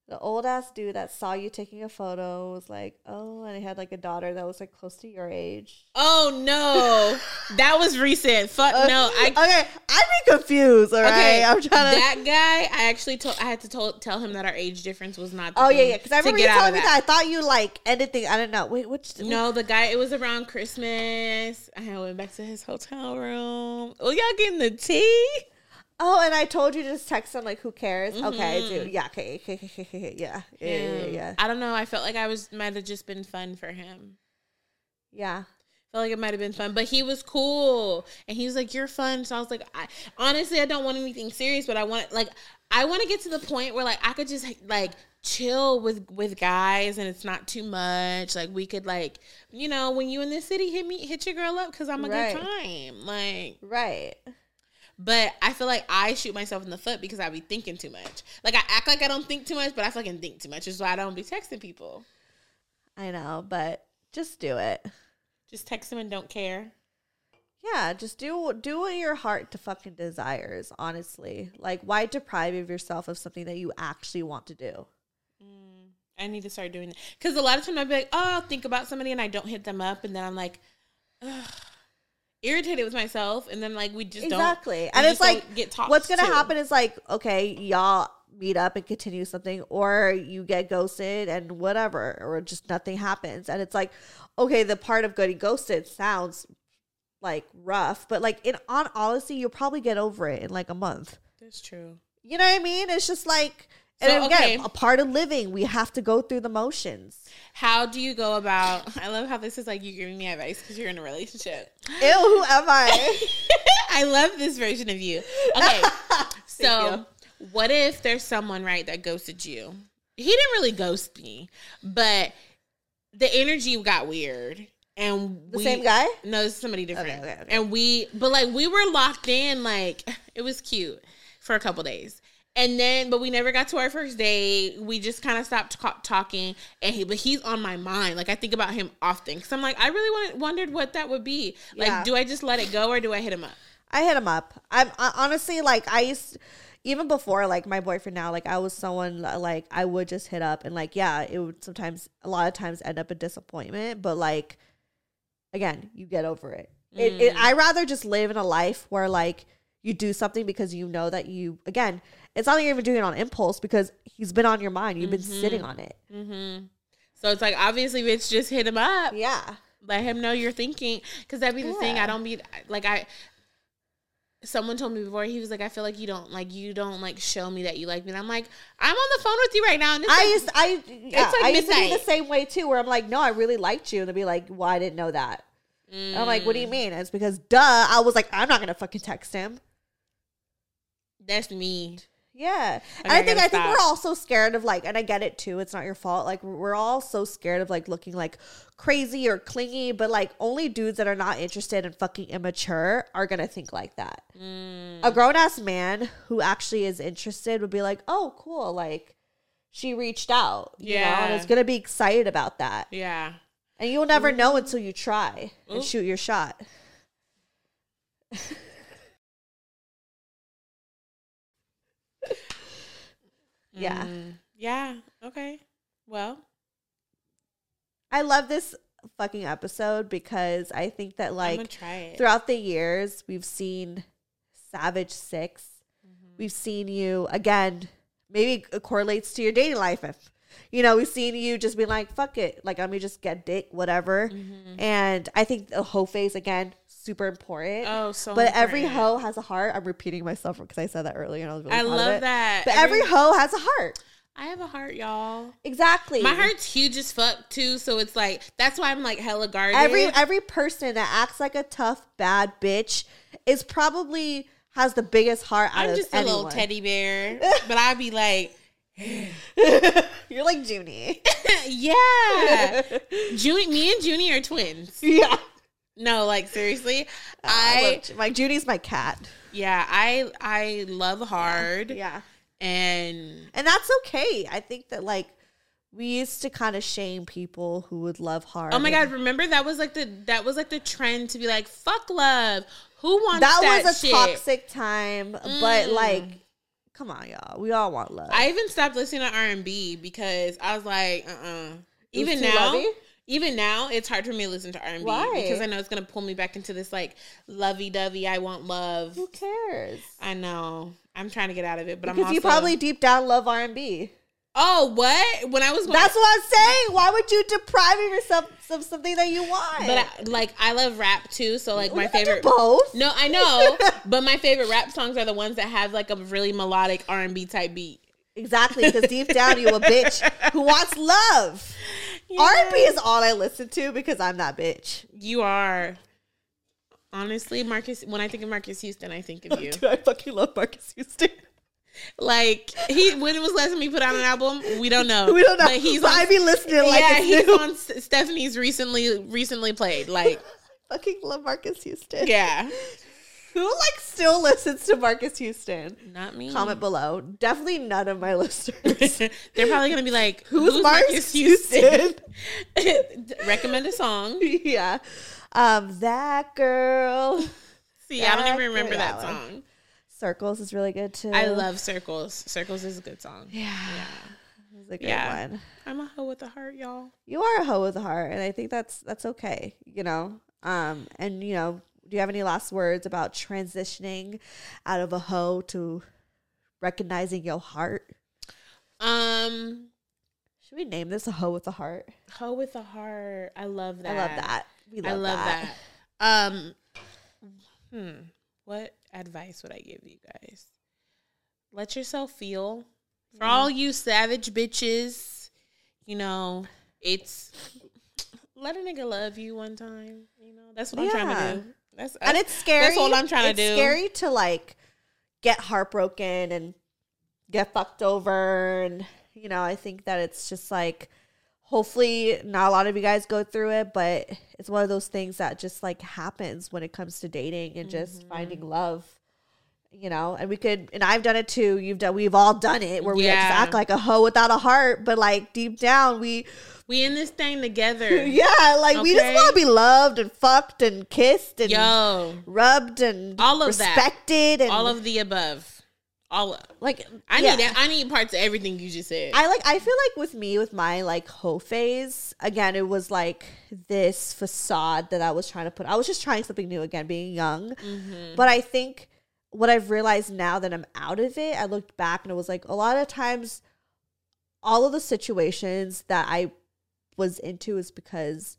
The old ass dude that saw you taking a photo was like, oh, and he had like a daughter that was like close to your age. Oh no, that was recent. Fuck no. I okay, I'd be confused. All right, okay. I'm trying to. that guy. I actually told. I had to told, tell him that our age difference was not. The oh yeah, yeah. Because I remember you telling me that. I thought you like anything. I don't know. Wait, which? No, the guy. It was around Christmas. I went back to his hotel room. Oh, y'all getting the tea? Oh, and I told you to just text him like, who cares? Mm-hmm. Okay, dude. Yeah. Okay. Okay. Okay. okay, okay, Yeah. Yeah. Yeah. Yeah. yeah. I don't know. I felt like I was might have just been fun for him. yeah. felt like it might have been fun, but he was cool and he was like, "You're fun." So I was like, I, "Honestly, I don't want anything serious, but I want like I want to get to the point where like I could just like chill with with guys and it's not too much. Like we could like you know when you in the city hit me hit your girl up because I'm a Right. good time. Like, Right. But I feel like I shoot myself in the foot because I be thinking too much. Like I act like I don't think too much, but I fucking think too much. Is why I don't be texting people. I know, but just do it. Just text them and don't care. Yeah, just do do what your heart to fucking desires, honestly. Like why deprive of yourself of something that you actually want to do? Mm, I need to start doing that because a lot of times I'd be like, oh, I'll think about somebody and I don't hit them up, and then I'm like, ugh, irritated with myself, and then like we just exactly. don't. we and it's like get talked. what's gonna to. happen is like, okay, y'all meet up and continue something, or you get ghosted and whatever, or just nothing happens. And it's like, okay, the part of getting ghosted sounds like rough, but like in on honesty, you'll probably get over it in like a month. That's true. You know what I mean? It's just like and So, again, okay. a part of living, we have to go through the motions. How do you go about? I love how this is like you giving me advice because you're in a relationship. Ew, who am I? I love this version of you. Okay, so you. what if there's someone right that ghosted you? He didn't really ghost me, but the energy got weird, and The we- same guy? No, it's somebody different. Okay, okay, okay. And we, but like we were locked in. Like it was cute for a couple days. And then, but we never got to our first date. We just kind of stopped ca- talking, and he, but he's on my mind. Like I think about him often because I'm like, I really wanted, wondered what that would be. Like, Yeah. do I just let it go or do I hit him up? I hit him up. I'm I, honestly like I used even before like my boyfriend now like I was someone like I would just hit up and like yeah it would sometimes a lot of times end up a disappointment but like again you get over it. It, Mm. it I rather just live in a life where like you do something because you know that you again it's not like you're even doing it on impulse because he's been on your mind you've been sitting Mm-hmm. on it. Mm-hmm. So it's like obviously, bitch, just hit him up. Yeah. Let him know you're thinking, because that'd be the thing. I don't be like I. Someone told me before he was like, I feel like you don't like you don't like show me that you like me. And I'm like, I'm on the phone with you right now. And it's I like- used I yeah, like I used to be the same way too, where I'm like, no, I really liked you, and they'd be like, well, I didn't know that. And I'm like, what do Mm. you mean? And it's because, duh, I was like, I'm not gonna fucking text him. That's me. Yeah, and I I think I think stop. we're all so scared of like, and I get it too. It's not your fault. Like we're all so scared of like looking like crazy or clingy, but like only dudes that are not interested and fucking immature are gonna think like that. Mm. A grown ass man who actually is interested would be like, oh, cool, like she reached out, you know, and Yeah. is gonna be excited about that. Yeah. And you'll never know until you try and shoot your shot. yeah. Mm. Yeah. Okay. Well. I love this fucking episode because I think that like try throughout the years we've seen Savage 6 Mm-hmm. We've seen you again. Maybe it correlates to your dating life. If you know, we've seen you just be like, "Fuck it," like let me just get dick, whatever. Mm-hmm. And I think the whole phase again super important. Oh, so. but every hoe has a heart. I'm repeating myself because I said that earlier, and I was really I love that. But every, hoe has a heart. I have a heart, y'all. Exactly. My heart's huge as fuck too, so it's like that's why I'm like hella guarded. Every every person that acts like a tough bad bitch is probably has the biggest heart out I'm of just a little teddy bear, but I'd be like, You're like Junie. yeah, Junie. Me and Junie are twins. yeah. No, like seriously, I I my Junie's my cat. yeah, I I love hard, Yeah. and And that's okay. I think that like we used to kind of shame people who would love hard. oh my god, remember that was like the that was like the trend to be like fuck love. Who wants That, that, was a shit? toxic time, but Mm. like come on, y'all. We all want love. I even stopped listening to R and B because I was like, uh, uh Even now, lovey? Even now, it's hard for me to listen to R and B Why? because I know it's gonna pull me back into this like lovey dovey. I want love. Who cares? I know. I'm trying to get out of it, but Because I'm also you probably deep down love R and B. Oh, what? When I was That's what I'm saying. Why would you deprive yourself of something that you want? But I, like I love rap too, so like my favorite both. No, I know, but my favorite rap songs are the ones that have like a really melodic R and B type beat. Exactly, because deep down you a bitch who wants love. R and B is all I listen to because I'm that bitch. You are honestly Marques. When I think of Marques Houston, I think of you. Dude, I fucking love Marques Houston. Like he, when it was last time he put out an album, we don't know. We don't know. But he's but on, I be listening like yeah, he's new. on Stephanie's recently recently played. Like, fucking love Marques Houston. yeah, Who like still listens to Marques Houston? not me. Comment below. Definitely none of my listeners. They're probably gonna be like, Who's, "Who's, Marques, Marques Houston? Houston?" Recommend a song. yeah. Um, that girl. See, I don't even That- remember that that, song. Circles is really good too. I love Circles. Circles is a good song. Yeah. Yeah. It's a good Yeah. one. I'm a hoe with a heart, y'all. You are a hoe with a heart, and I think that's that's okay. You know. Um, and you know, do you have any last words about transitioning out of a hoe to recognizing your heart? Um, Should we name this a hoe with a heart? hoe with a heart. I love that. I love that. We love, I love that. that. Um, hmm. What advice would I give you guys? Let yourself feel. For all you savage bitches, you know, it's let a nigga love you one time. You know, that's what I'm trying to do. That's and it's scary. That's all I'm trying to it's do. Scary to like get heartbroken and get fucked over, and you know, I think that it's just like, hopefully, not a lot of you guys go through it, but it's one of those things that just like happens when it comes to dating and just Mm-hmm. finding love. You know, and we could, and I've done it too. You've done, we've all done it, where we like, just act like a hoe without a heart, but like deep down, we We in this thing together. yeah, like we just want to be loved and fucked and kissed and Yo, rubbed and All of that. respected and all of the above. All like I yeah. need I need parts of everything you just said. I like I feel like with me with my like hoe phase again it was like this facade that I was trying to put I was just trying something new again being young Mm-hmm. but I think what I've realized now that I'm out of it I looked back and it was like a lot of times all of the situations that I was into is because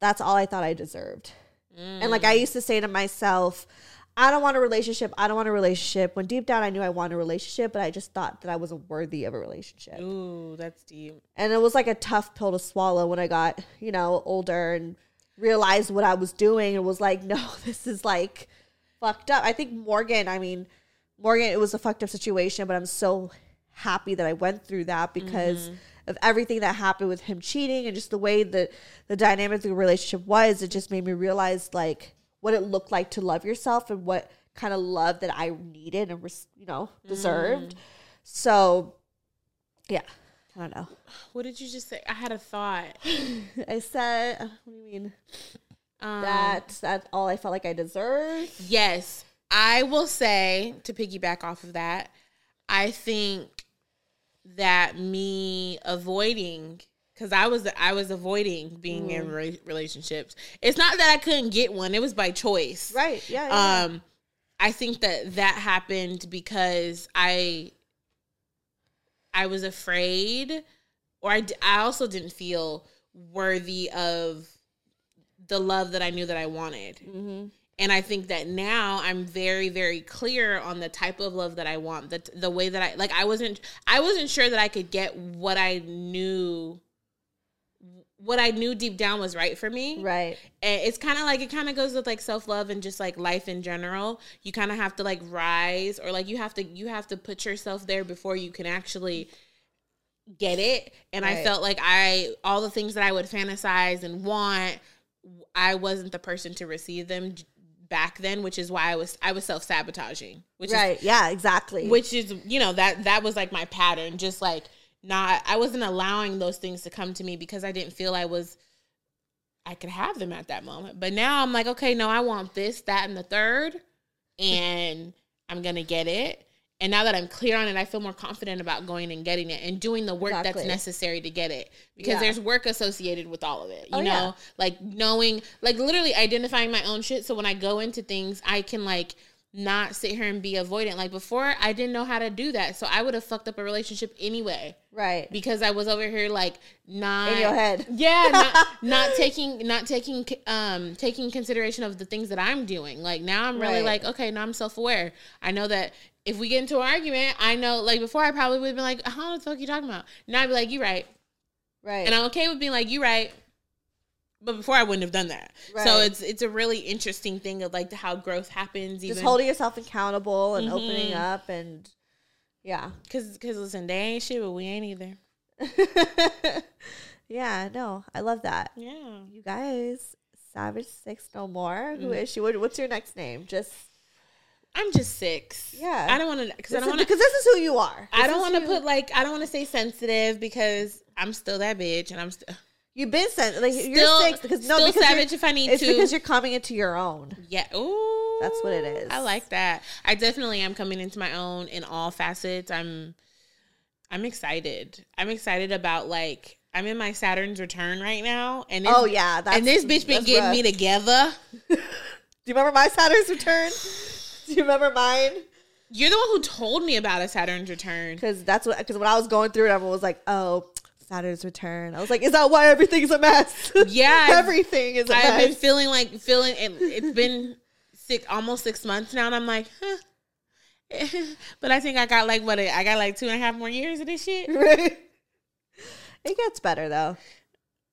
that's all I thought I deserved And like Mm. I used to say to myself, I don't want a relationship. I don't want a relationship. When deep down I knew I wanted a relationship, but I just thought that I wasn't worthy of a relationship. Ooh, that's deep. And it was like a tough pill to swallow when I got, you know, older and realized what I was doing and was like, no, this is like fucked up. I think Morgan, I mean, Morgan, it was a fucked up situation, but I'm so happy that I went through that because mm-hmm. of everything that happened with him cheating and just the way that the dynamic of the relationship was. It just made me realize like what it looked like to love yourself and what kind of love that I needed and you know deserved. Mm-hmm. So, yeah, I don't know. What did you just say? I had a thought. I said, what do you mean? Um, That that's all I felt like I deserved. Yes, I will say to piggyback off of that, I think that me avoiding because I was I was avoiding being in re- relationships. It's not that I couldn't get one; it was by choice. Right? Yeah. yeah, Um, I think that that happened because I I was afraid, or I I also didn't feel worthy of the love that I knew that I wanted. hmm And I think that now I'm very, very clear on the type of love that I want. The the way that I like I wasn't I wasn't sure that I could get what I knew what I knew deep down was right for me. Right. And it's kind of like it kind of goes with like self-love and just like life in general. You kind of have to like rise or like you have to you have to put yourself there before you can actually get it. And I felt like I all the things that I would fantasize and want I wasn't the person to receive them back then, which is why I was I was self-sabotaging, which is Right. Yeah. Exactly. which is you know that that was like my pattern just like not i wasn't allowing those things to come to me because i didn't feel i was i could have them at that moment but now i'm like okay no i want this that and the third and i'm gonna get it And now that I'm clear on it, I feel more confident about going and getting it and doing the work Exactly. that's necessary to get it because Yeah. there's work associated with all of it. You Oh, know, yeah. like knowing, like literally identifying my own shit. So when I go into things, I can like not sit here and be avoidant. Like before, I didn't know how to do that. So I would have fucked up a relationship anyway Right. because I was over here like not In your head. Yeah, not, not taking not taking um taking consideration of the things that I'm doing. Like now I'm really Right. like okay, now I'm self aware. I know that if we get into an argument, I know like before I probably would have been like, how the fuck are you talking about? Now I'd be like, you right, Right. and I'm okay with being like, you right. But before I wouldn't have done that. So it's it's a really interesting thing of like how growth happens. Even just holding yourself accountable and opening Mhm. up and yeah. because because listen, they ain't shit, but we ain't either. yeah, no, I love that. Yeah. You guys, Savage Six No More. Who Mm. is she? What, what's your next name? Just I'm just six. Yeah. I don't want to because I this don't want to because this is who you are. I don't want to put like I don't want to say sensitive because I'm still that bitch and I'm still You've been sent like you're Still- six because no because you're- savage if I need it's to. because you're coming into your own. yeah. Ooh, That's what it is. I like that. I definitely am coming into my own in all facets. I'm I'm excited. I'm excited about like I'm in my Saturn's return right now, and this, Oh yeah, that's, and this bitch been getting rough. me together. Do you remember my Saturn's return? Do you remember mine? You're the one who told me about a Saturn's return. Because that's what because when I was going through it, everyone was like, "Oh, Saturn's return." I was like, "Is that why everything's a mess?" Yeah, everything is a I've mess. been feeling like feeling it, it's been six almost six months now, and I'm like, huh. but I think I got like what I got like two and a half more years of this shit. Right? It gets better though.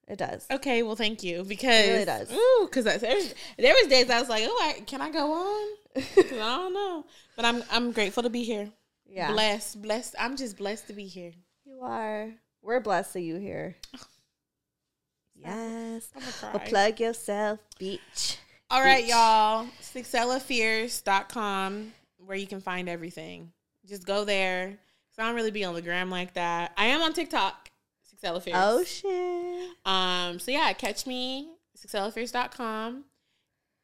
It does. Okay, well, thank you because really does. Ooh, because there was there was days I was like, oh, I, can I go on? I don't know, but I'm I'm grateful to be here. Yeah, Blessed, blessed. I'm just blessed to be here. you are. We're blessed that you here. Yes. Well, plug yourself, beach. All right, Beach. y'all. SixellaFierce.com where you can find everything. Just go there. So I don't really be on the gram like that. I am on TikTok, Sixella Fierce. Oh shit. Um, so yeah, catch me, SixellaFierce.com.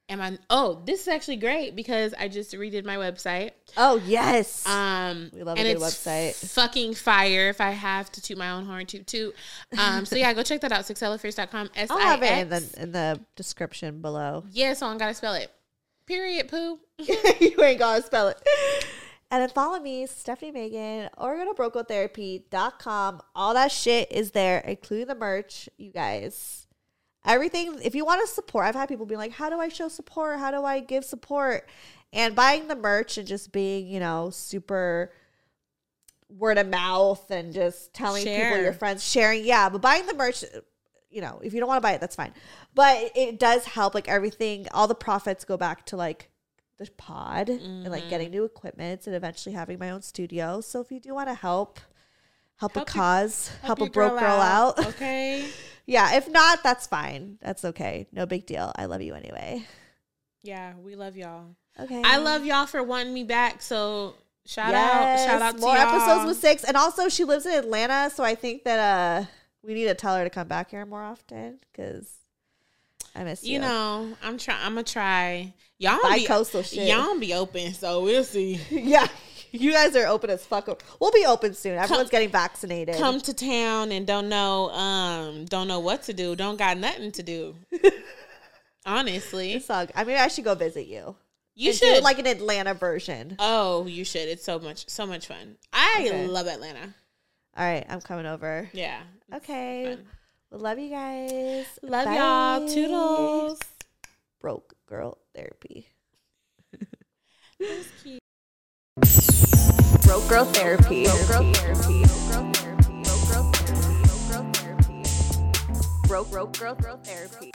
Am I oh, this is actually great because I just redid my website. Oh yes. Um, We love a good it's website. Fucking fire! If I have to toot my own horn, toot toot. Um, so yeah, go check that out. SixellaFierce.com. S I'll I have it in the in the description below. Yeah, so I gotta spell it. Period. Poo. you ain't gonna spell it. And then follow me, Stephanie Megan, or go to brokegirltherapy.com. All that shit is there, including the merch, you guys. Everything, if you want to support, I've had people be like, How do I show support? How do I give support? And buying the merch and just being, you know, super word of mouth and just telling people your friends, sharing. Yeah, but buying the merch, you know, if you don't want to buy it, that's fine. But it does help. Like everything, all the profits go back to like the pod and like getting new equipment and eventually having my own studio. So if you do want to help, help, Help a your- cause, help, your a broke girl, out. Okay. yeah, if not, that's fine. That's okay. No big deal. I love you anyway. Yeah, we love y'all. Okay. I love y'all for wanting me back. So shout Yes, out, shout out to more episodes with six, and also she lives in Atlanta, so I think that uh we need to tell her to come back here more often because I miss you. You know, I'm trying. I'm gonna try. Y'all be, Bi-coastal shit. y'all be open, so we'll see. yeah, you guys are open as fuck. We'll be open soon. Everyone's getting vaccinated. Come to town and don't know, um, don't know what to do. Don't got nothing to do. Honestly, I mean, I should go visit you. you should. like an Atlanta version. oh, you should. It's so much, so much fun. I Okay. love Atlanta. All right, I'm coming over. Yeah. Okay, well, love you guys. Love y'all. Toodles. Broke girl therapy. Cute. Broke girl therapy. Broke girl therapy. Broke broke girl girl therapy.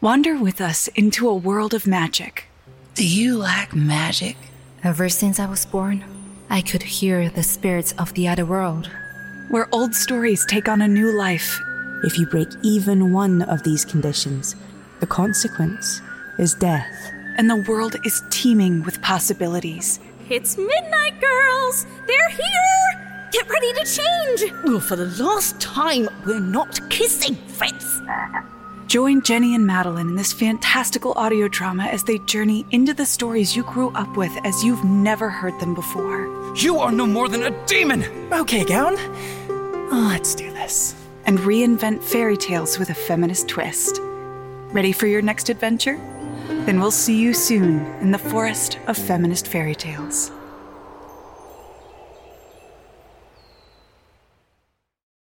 Wander with us into a world of magic. Do you lack magic? Ever since I was born, I could hear the spirits of the other world. where old stories take on a new life. If you break even one of these conditions, the consequence is death. And the world is teeming with possibilities. It's midnight, girls! They're here! Get ready to change! Well, for the last time, we're not kissing, Fritz. Join Jenny and Madeline in this fantastical audio drama as they journey into the stories you grew up with as you've never heard them before. You are no more than a demon! Okay, Gown. Ah, let's do this. And reinvent fairy tales with a feminist twist. Ready for your next adventure? Then we'll see you soon in the forest of feminist fairy tales.